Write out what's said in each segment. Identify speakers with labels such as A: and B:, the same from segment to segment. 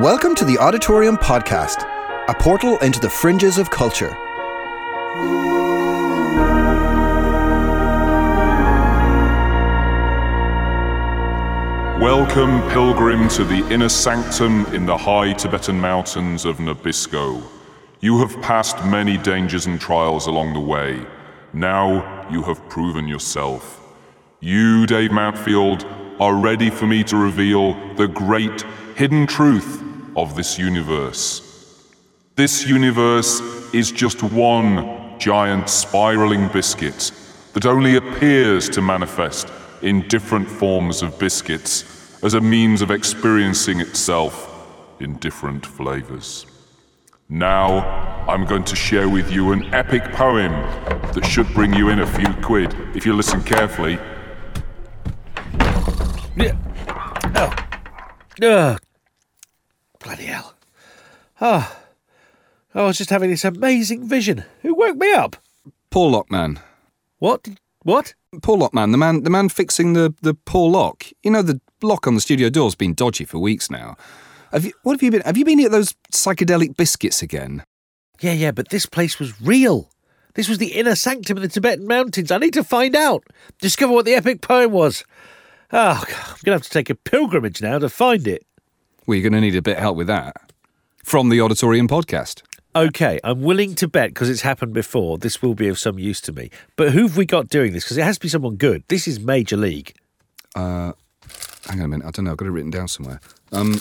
A: Welcome to the Odditorium Podcast, a portal into the fringes of culture.
B: Welcome, pilgrim, to the inner sanctum in the high Tibetan mountains of Nabisco. You have passed many dangers and trials along the way. Now you have proven yourself. You, Dave Mountfield, are ready for me to reveal the great hidden truth of this universe. This universe is just one giant spiraling biscuit that only appears to manifest in different forms of biscuits as a means of experiencing itself in different flavors. Now, I'm going to share with you an epic poem that should bring you in a few quid if you listen carefully.
C: Yeah. Oh. Ugh. Bloody hell. Ah. I was just having this amazing vision. Who woke me up?
D: Paul Lockman.
C: What? What?
D: Paul Lockman, the man, the man fixing the the poor lock. You know the lock on the studio door's been dodgy for weeks now. Have you? What have you been? Have you been at those psychedelic biscuits again?
C: Yeah, yeah, but this place was real. This was the inner sanctum of the Tibetan mountains. I need to find out. Discover what the epic poem was. Oh, God, I'm going to have to take a pilgrimage now to find it.
D: Well, you're going to need a bit of help with that. From the Odditorium podcast.
C: Okay, I'm willing to bet because it's happened before. This will be of some use to me. But who've we got doing this? Because it has to be someone good. This is major league.
D: Uh, hang on a minute. I don't know. I've got it written down somewhere. Um,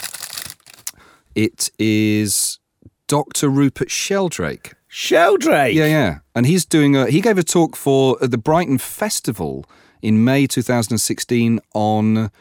D: it is Dr. Rupert Sheldrake.
C: Sheldrake.
D: Yeah, yeah. And he's doing a. He gave a talk for the Brighton Festival in May 2016 on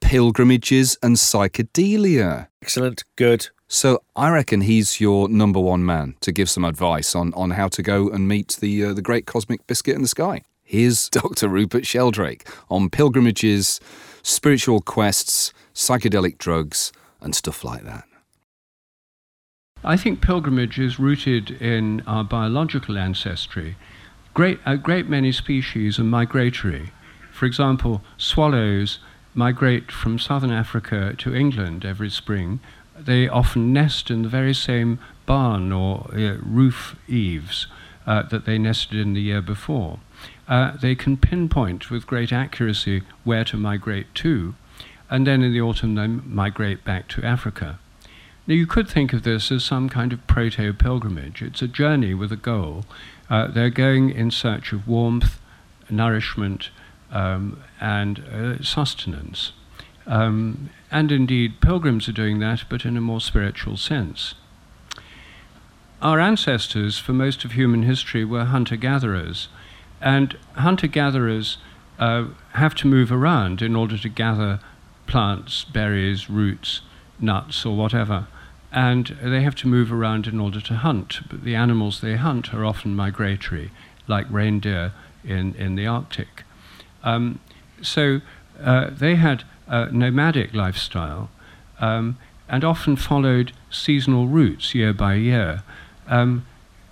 D: pilgrimages and psychedelia.
C: Excellent. Good.
D: So I reckon he's your number one man to give some advice on, on how to go and meet the uh, the great cosmic biscuit in the sky. Here's Dr. Rupert Sheldrake on pilgrimages, spiritual quests, psychedelic drugs, and stuff like that.
E: I think pilgrimage is rooted in our biological ancestry. Great, a great many species are migratory. For example, swallows migrate from southern Africa to England every spring. They often nest in the very same barn or uh, roof eaves uh, that they nested in the year before. Uh, they can pinpoint with great accuracy where to migrate to, and then in the autumn they migrate back to Africa. Now, you could think of this as some kind of proto pilgrimage. It's a journey with a goal. Uh, they're going in search of warmth, nourishment, um, and uh, sustenance. Um, and indeed, pilgrims are doing that, but in a more spiritual sense. Our ancestors, for most of human history, were hunter gatherers. And hunter gatherers uh, have to move around in order to gather plants, berries, roots, nuts, or whatever. And they have to move around in order to hunt. But the animals they hunt are often migratory, like reindeer in, in the Arctic. Um, so uh, they had a nomadic lifestyle um, and often followed seasonal routes year by year. Um,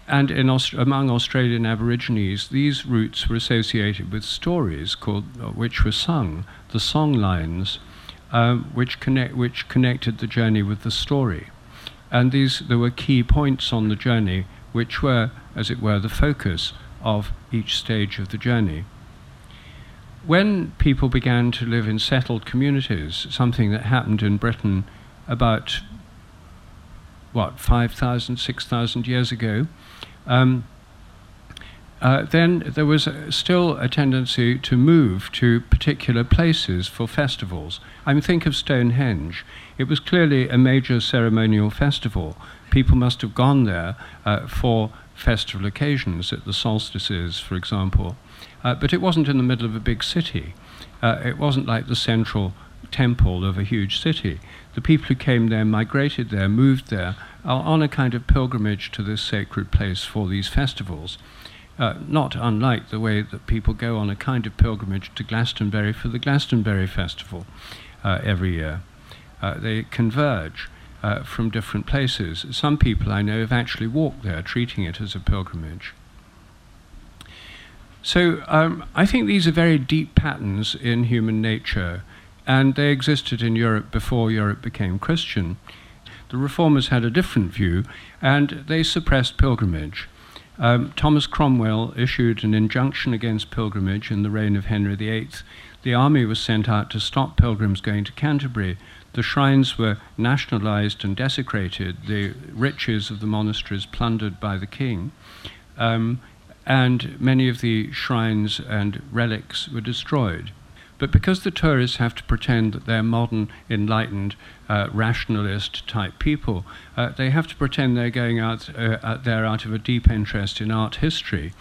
E: and Aust- among Australian Aborigines, these routes were associated with stories called, uh, which were sung, the song lines, um, which, connect, which connected the journey with the story. And these, there were key points on the journey which were, as it were, the focus of each stage of the journey. When people began to live in settled communities, something that happened in Britain about, what, 5,000, 6,000 years ago, um, uh, then there was uh, still a tendency to move to particular places for festivals. I mean, think of Stonehenge. It was clearly a major ceremonial festival. People must have gone there uh, for festival occasions, at the solstices, for example. Uh, but it wasn't in the middle of a big city. Uh, it wasn't like the central temple of a huge city. The people who came there migrated there, moved there, on a kind of pilgrimage to this sacred place for these festivals. Uh, not unlike the way that people go on a kind of pilgrimage to Glastonbury for the Glastonbury Festival uh, every year. Uh, they converge uh, from different places. Some people I know have actually walked there, treating it as a pilgrimage. So um, I think these are very deep patterns in human nature, and they existed in Europe before Europe became Christian. The reformers had a different view, and they suppressed pilgrimage. Um, Thomas Cromwell issued an injunction against pilgrimage in the reign of Henry VIII. The army was sent out to stop pilgrims going to Canterbury. The shrines were nationalized and desecrated, the riches of the monasteries plundered by the king, um, and many of the shrines and relics were destroyed. But because the tourists have to pretend that they're modern, enlightened, uh, rationalist type people, uh, they have to pretend they're going out uh, there out of a deep interest in art history.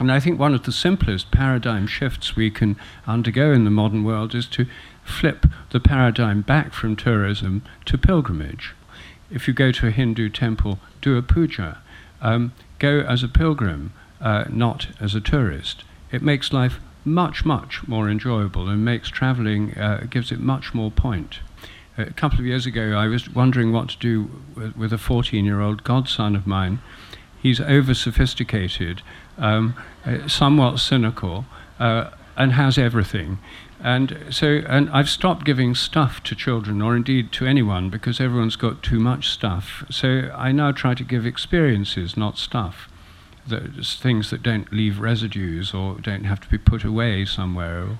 E: And I think one of the simplest paradigm shifts we can undergo in the modern world is to flip the paradigm back from tourism to pilgrimage. If you go to a Hindu temple, do a puja. Um, go as a pilgrim, uh, not as a tourist. It makes life much, much more enjoyable and makes traveling, uh, gives it much more point. A couple of years ago, I was wondering what to do with, a 14 year old godson of mine. He's over sophisticated, um, uh, somewhat cynical, uh, and has everything. And so, and I've stopped giving stuff to children, or indeed to anyone, because everyone's got too much stuff. So I now try to give experiences, not stuff that, things that don't leave residues or don't have to be put away somewhere or,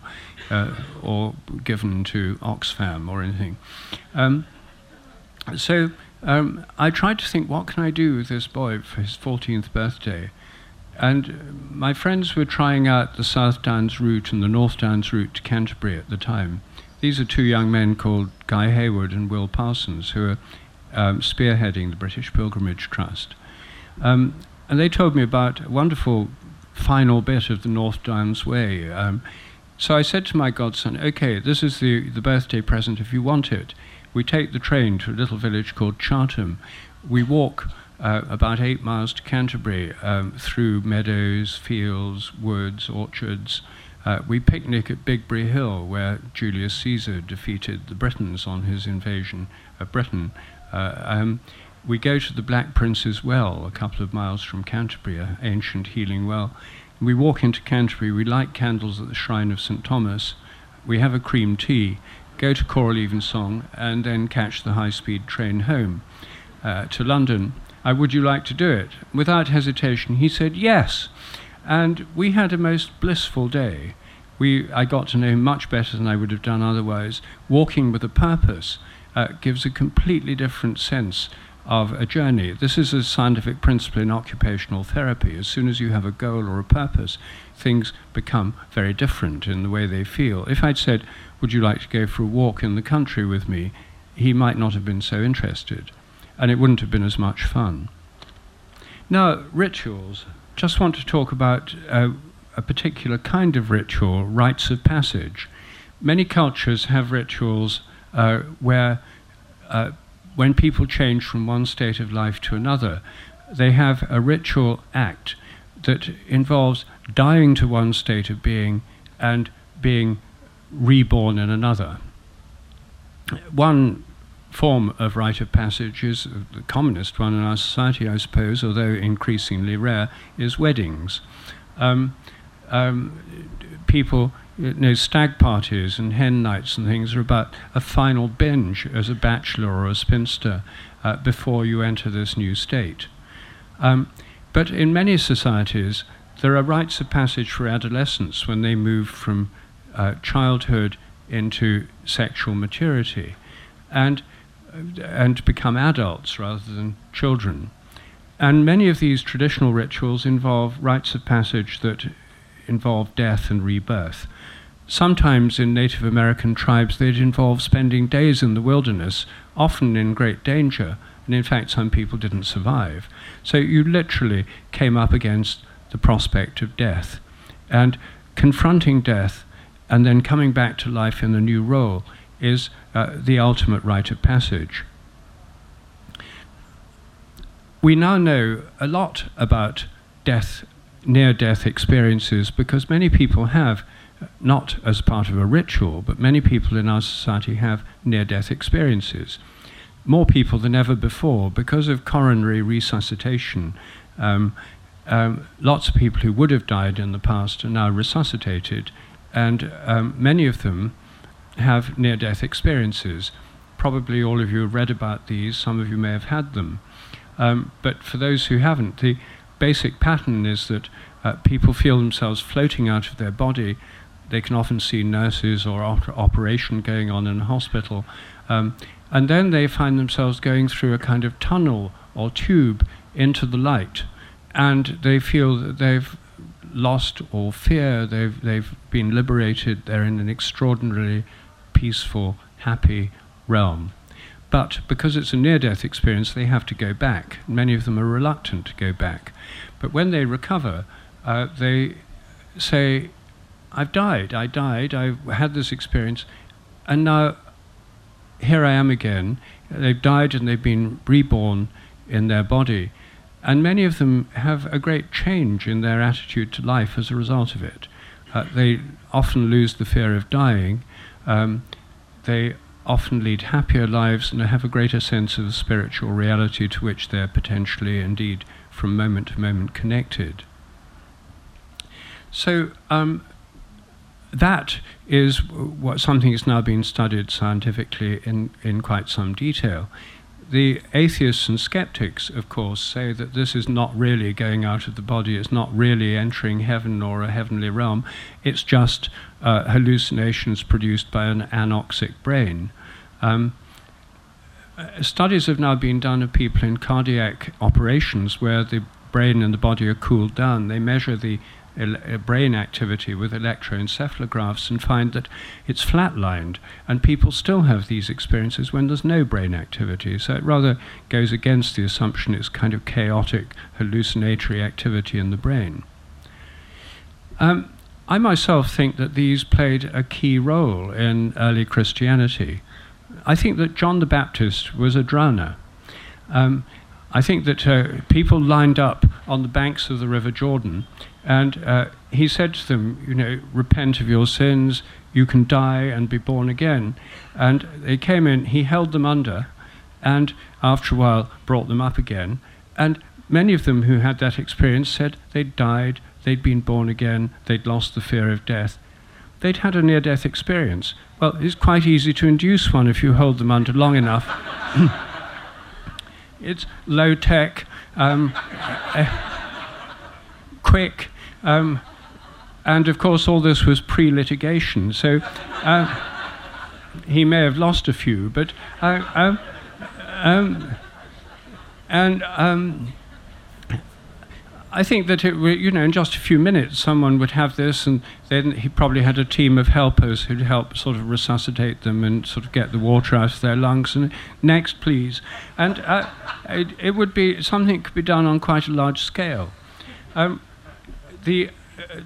E: uh, or given to Oxfam or anything. Um, so um, I tried to think, what can I do with this boy for his 14th birthday? And my friends were trying out the South Downs route and the North Downs route to Canterbury at the time. These are two young men called Guy Hayward and Will Parsons who are um, spearheading the British Pilgrimage Trust. Um, and they told me about a wonderful final bit of the North Downs Way. Um, so I said to my godson, okay, this is the, the birthday present if you want it. We take the train to a little village called Chartham. We walk uh, about eight miles to Canterbury um, through meadows, fields, woods, orchards. Uh, we picnic at Bigbury Hill, where Julius Caesar defeated the Britons on his invasion of Britain. Uh, um, we go to the Black Prince's Well, a couple of miles from Canterbury, an ancient healing well. We walk into Canterbury, we light candles at the shrine of St. Thomas, we have a cream tea, go to choral evensong, and then catch the high speed train home uh, to London. Uh, would you like to do it? Without hesitation, he said yes. And we had a most blissful day. We, I got to know him much better than I would have done otherwise. Walking with a purpose uh, gives a completely different sense of a journey. This is a scientific principle in occupational therapy. As soon as you have a goal or a purpose, things become very different in the way they feel. If I'd said, Would you like to go for a walk in the country with me? he might not have been so interested, and it wouldn't have been as much fun. Now, rituals. Just want to talk about uh, a particular kind of ritual, rites of passage. Many cultures have rituals uh, where uh, when people change from one state of life to another, they have a ritual act that involves dying to one state of being and being reborn in another. One form of rite of passage is the commonest one in our society, I suppose, although increasingly rare, is weddings. Um, um, people you know, stag parties and hen nights and things are about a final binge as a bachelor or a spinster uh, before you enter this new state. Um, but in many societies, there are rites of passage for adolescents when they move from uh, childhood into sexual maturity and, and become adults rather than children. And many of these traditional rituals involve rites of passage that involve death and rebirth. Sometimes in Native American tribes, they'd involve spending days in the wilderness, often in great danger, and in fact, some people didn't survive. So you literally came up against the prospect of death. And confronting death and then coming back to life in a new role is uh, the ultimate rite of passage. We now know a lot about death, near death experiences because many people have not as part of a ritual, but many people in our society have near death experiences. More people than ever before, because of coronary resuscitation. Um, um, lots of people who would have died in the past are now resuscitated, and um, many of them have near death experiences. Probably all of you have read about these, some of you may have had them. Um, but for those who haven't, the basic pattern is that uh, people feel themselves floating out of their body. They can often see nurses or op- operation going on in a hospital. Um, and then they find themselves going through a kind of tunnel or tube into the light. And they feel that they've lost all fear, they've, they've been liberated, they're in an extraordinarily peaceful, happy realm. But because it's a near death experience, they have to go back. Many of them are reluctant to go back. But when they recover, uh, they say, I've died, I died, I had this experience, and now here I am again. They've died and they've been reborn in their body. And many of them have a great change in their attitude to life as a result of it. Uh, they often lose the fear of dying. Um, they often lead happier lives and have a greater sense of the spiritual reality to which they're potentially, indeed, from moment to moment connected. So, um, that is what something that's now been studied scientifically in, in quite some detail. The atheists and skeptics, of course, say that this is not really going out of the body, it's not really entering heaven or a heavenly realm, it's just uh, hallucinations produced by an anoxic brain. Um, uh, studies have now been done of people in cardiac operations where the brain and the body are cooled down. They measure the brain activity with electroencephalographs and find that it's flatlined, and people still have these experiences when there's no brain activity. So it rather goes against the assumption it's kind of chaotic, hallucinatory activity in the brain. Um, I myself think that these played a key role in early Christianity. I think that John the Baptist was a drowner. Um, I think that uh, people lined up on the banks of the River Jordan, and uh, he said to them, You know, repent of your sins, you can die and be born again. And they came in, he held them under, and after a while brought them up again. And many of them who had that experience said they'd died, they'd been born again, they'd lost the fear of death. They'd had a near death experience. Well, it's quite easy to induce one if you hold them under long enough. it's low tech, um, uh, quick, um, and of course, all this was pre litigation. So uh, he may have lost a few, but. Uh, um, um and um, I think that it, you know, in just a few minutes, someone would have this, and then he probably had a team of helpers who'd help sort of resuscitate them and sort of get the water out of their lungs. And next, please, and uh, it, it, would be something could be done on quite a large scale. Um, the uh,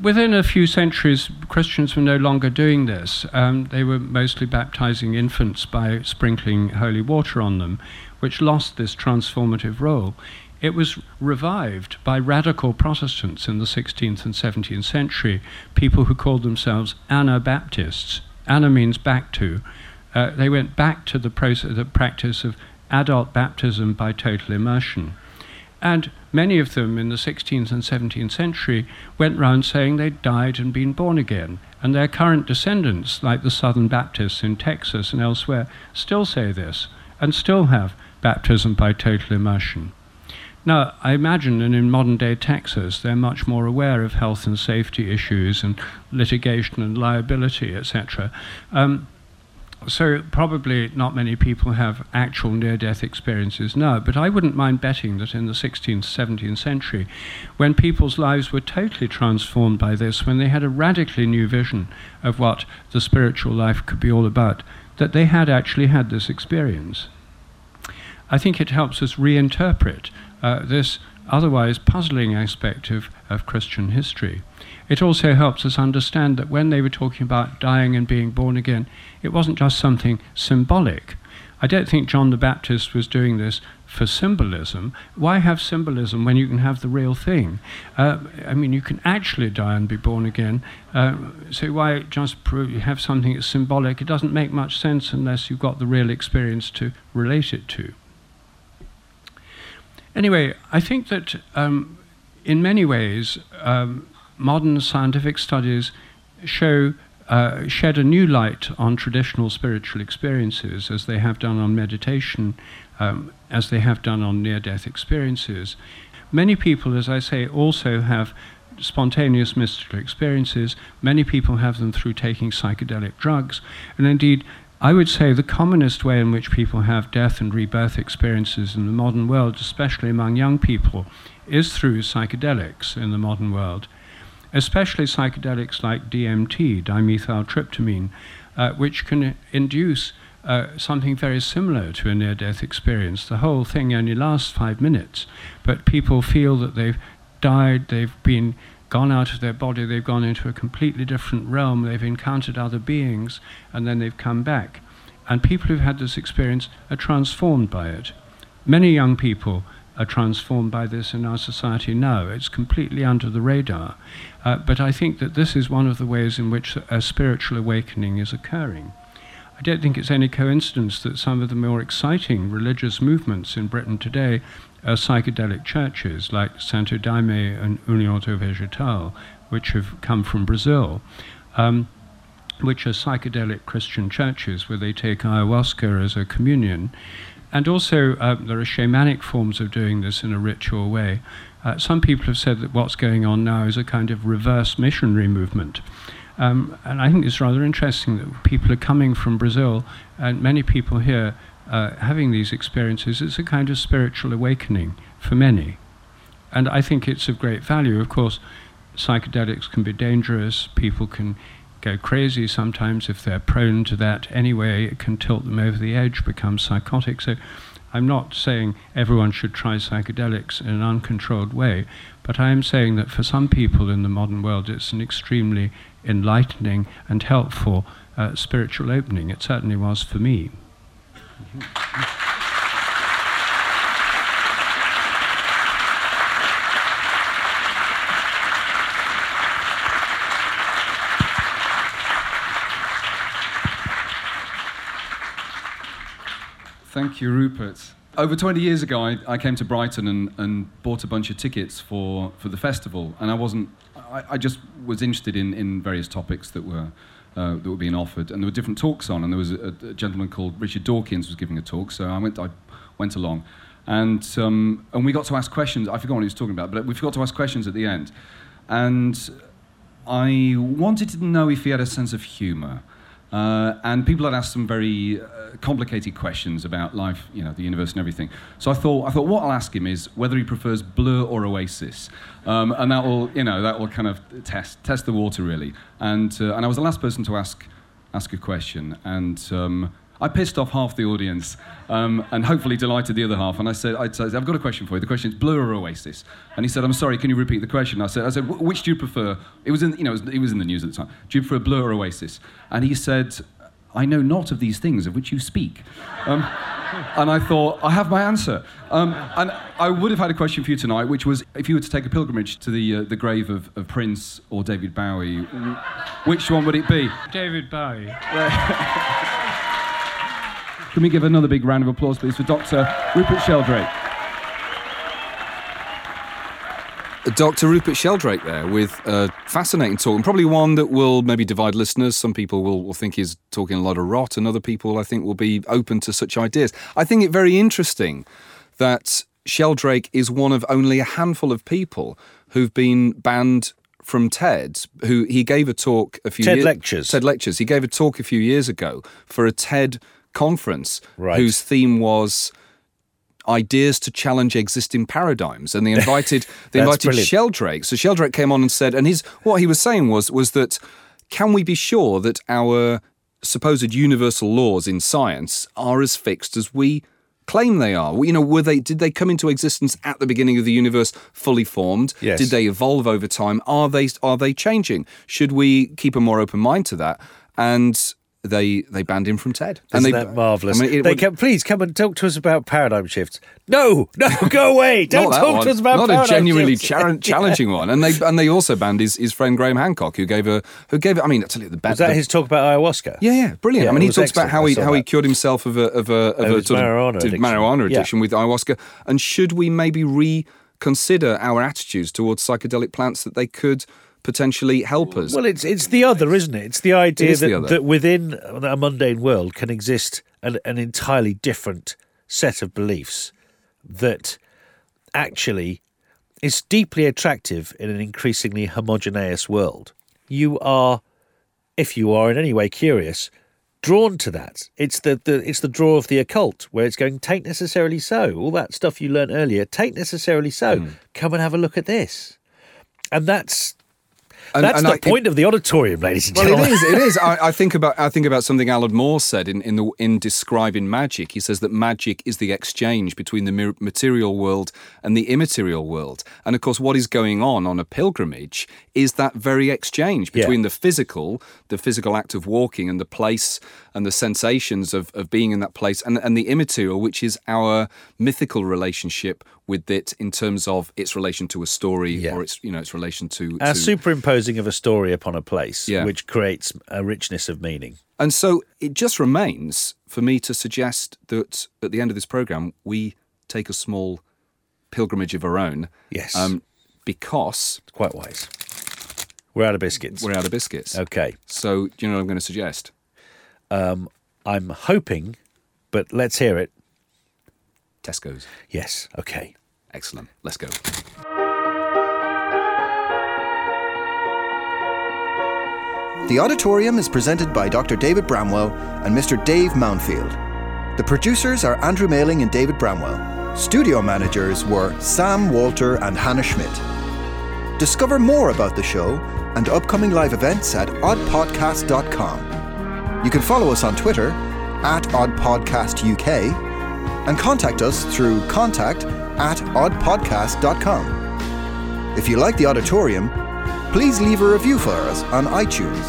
E: within a few centuries, Christians were no longer doing this. Um, they were mostly baptizing infants by sprinkling holy water on them, which lost this transformative role. It was revived by radical Protestants in the 16th and 17th century, people who called themselves Anabaptists. Ana means back to. Uh, they went back to the, process, the practice of adult baptism by total immersion. And many of them in the 16th and 17th century went round saying they'd died and been born again. And their current descendants, like the Southern Baptists in Texas and elsewhere, still say this and still have baptism by total immersion. Now, I imagine that in modern day Texas, they're much more aware of health and safety issues and litigation and liability, etc. Um, so, probably not many people have actual near death experiences now, but I wouldn't mind betting that in the 16th, 17th century, when people's lives were totally transformed by this, when they had a radically new vision of what the spiritual life could be all about, that they had actually had this experience. I think it helps us reinterpret uh, this otherwise puzzling aspect of, of Christian history. It also helps us understand that when they were talking about dying and being born again, it wasn't just something symbolic. I don't think John the Baptist was doing this for symbolism. Why have symbolism when you can have the real thing? Uh, I mean, you can actually die and be born again. Uh, so why just have something that's symbolic? It doesn't make much sense unless you've got the real experience to relate it to. Anyway, I think that um, in many ways, um, modern scientific studies show uh, shed a new light on traditional spiritual experiences as they have done on meditation, um, as they have done on near death experiences. Many people, as I say, also have spontaneous mystical experiences. Many people have them through taking psychedelic drugs. And indeed, I would say the commonest way in which people have death and rebirth experiences in the modern world, especially among young people, is through psychedelics in the modern world, especially psychedelics like DMT, dimethyltryptamine, uh, which can induce uh, something very similar to a near death experience. The whole thing only lasts five minutes, but people feel that they've died, they've been gone out of their body, they've gone into a completely different realm, they've encountered other beings, and then they've come back. And people who've had this experience are transformed by it. Many young people are transformed by this in our society now. It's completely under the radar. Uh, but I think that this is one of the ways in which a spiritual awakening is occurring. I don't think it's any coincidence that some of the more exciting religious movements in Britain today are psychedelic churches like Santo Daime and União do Vegetal, which have come from Brazil, um, which are psychedelic Christian churches where they take ayahuasca as a communion. And also, uh, there are shamanic forms of doing this in a ritual way. Uh, some people have said that what's going on now is a kind of reverse missionary movement. Um, and I think it's rather interesting that people are coming from Brazil, and many people here uh, having these experiences. It's a kind of spiritual awakening for many. And I think it's of great value. Of course, psychedelics can be dangerous, people can go crazy sometimes if they're prone to that anyway, it can tilt them over the edge, become psychotic. So I'm not saying everyone should try psychedelics in an uncontrolled way, but I am saying that for some people in the modern world, it's an extremely enlightening and helpful uh, spiritual opening. It certainly was for me.
D: Thank you, Rupert over 20 years ago, I, I came to Brighton and, and, bought a bunch of tickets for, for the festival. And I wasn't, I, I just was interested in, in various topics that were, uh, that were being offered. And there were different talks on. And there was a, a gentleman called Richard Dawkins was giving a talk. So I went, I went along. And, um, and we got to ask questions. I forgot what he was talking about, but we forgot to ask questions at the end. And I wanted to know if he had a sense of humour. Uh, and people had asked some very uh, complicated questions about life, you know, the universe and everything. So I thought, I thought what I'll ask him is whether he prefers Blur or Oasis, um, and that will, you know, that will kind of test test the water really. And uh, and I was the last person to ask ask a question, and um, I pissed off half the audience um, and hopefully delighted the other half. And I said, I said, I've got a question for you. The question is Blur or Oasis? And he said, I'm sorry, can you repeat the question? I said, I said, which do you prefer? It was in, you know, it was, it was in the news at the time. Do you prefer Blur or Oasis? And he said, I know not of these things of which you speak. Um, and I thought, I have my answer. Um, and I would have had a question for you tonight, which was if you were to take a pilgrimage to the, uh, the grave of, of Prince or David Bowie, which one would it be?
E: David Bowie.
D: Can we give another big round of applause, please, for Dr. Rupert Sheldrake? Dr. Rupert Sheldrake there with a fascinating talk, and probably one that will maybe divide listeners. Some people will, will think he's talking a lot of rot, and other people, I think, will be open to such ideas. I think it very interesting that Sheldrake is one of only a handful of people who've been banned from TED, who he gave a talk a few
C: TED
D: years,
C: lectures.
D: TED lectures. He gave a talk a few years ago for a TED conference
C: Right.
D: whose theme was ideas to challenge existing paradigms. And they invited they invited
C: brilliant.
D: Sheldrake. So Sheldrake came on and said and his what he was saying was was that can we be sure that our supposed universal laws in science are as fixed as we claim they are? You know were they did they come into existence at the beginning of the universe fully formed?
C: Yes.
D: did they evolve over time? Are they are they changing? Should we keep a more open mind to that? And they they banned him from TED and
C: Isn't
D: they
C: that marvellous?
D: I mean, it
C: they can, please come and talk to us about paradigm shifts. No, no, go away! Don't talk
D: one.
C: to us about paradigm
D: not a genuinely char- challenging one. And they and they also banned his, his friend Graham Hancock, who gave a who gave it. I mean, tell you the best.
C: Was that his talk about ayahuasca?
D: Yeah, yeah, brilliant.
C: Yeah,
D: I mean, he talks about how he how he cured himself of a of a of
C: Of
D: a sort
C: marijuana
D: of
C: addiction.
D: marijuana
C: Yeah.
D: addiction with ayahuasca. And should we maybe reconsider our attitudes towards psychedelic plants that they could potentially help us.
C: Well, it's it's the other, isn't it? It's the idea
D: the
C: that,
D: other.
C: that within a mundane world can exist an, an entirely different set of beliefs that actually is deeply attractive in an increasingly homogeneous world. You are, if you are in any way curious, drawn to that. It's the, the it's the draw of the occult where it's going, tain't necessarily so. All that stuff you learned earlier, tain't necessarily so.
D: Hmm.
C: Come and have a look at this. And that's
D: And-
C: that's
D: and
C: the
D: I-
C: point of the Odditorium, ladies and
D: Well,
C: gentlemen.
D: it is. It is. I, I think about. I think about something Alan Moore said in in, the, in describing magic. He says that magic is the exchange between the material world and the immaterial world. And of course, what is going on on a pilgrimage is that very exchange
C: Yeah.
D: between the physical, the physical act of walking, and the place and the sensations of, of being in that place, and and the immaterial, which is our mythical relationship with it in terms of its relation to a story
C: Yeah.
D: or its you know its relation to,
C: Our
D: to
C: superimposing of a story upon a place,
D: Yeah.
C: which creates a richness of meaning.
D: And so it just remains for me to suggest that at the end of this program, we take a small pilgrimage of our own.
C: Yes.
D: Um, because
C: Quite wise. We're out of biscuits.
D: we're out of biscuits.
C: okay.
D: So, do you know what I'm going to suggest?
C: Um, I'm hoping, but let's hear it.
D: Tesco's.
C: Yes. Okay.
D: Excellent. Let's go.
A: The Odditorium is presented by Dr. David Bramwell and Mr. Dave Mountfield. The producers are Andrew Mailing and David Bramwell. Studio managers were Sam Walter and Hannah Schmidt. Discover more about the show and upcoming live events at oddpodcast.com. You can follow us on Twitter at oddpodcastuk and contact us through contact at oddpodcast.com. If you like the Odditorium, please leave a review for us on iTunes.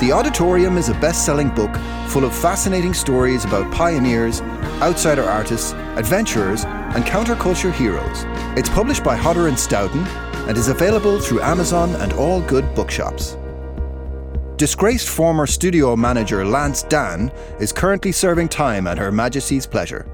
A: The Odditorium is a best selling book full of fascinating stories about pioneers, outsider artists, adventurers, and counterculture heroes. It's published by Hodder and Stoughton and is available through Amazon and all good bookshops. Disgraced former studio manager Lance Dan is currently serving time at Her Majesty's pleasure.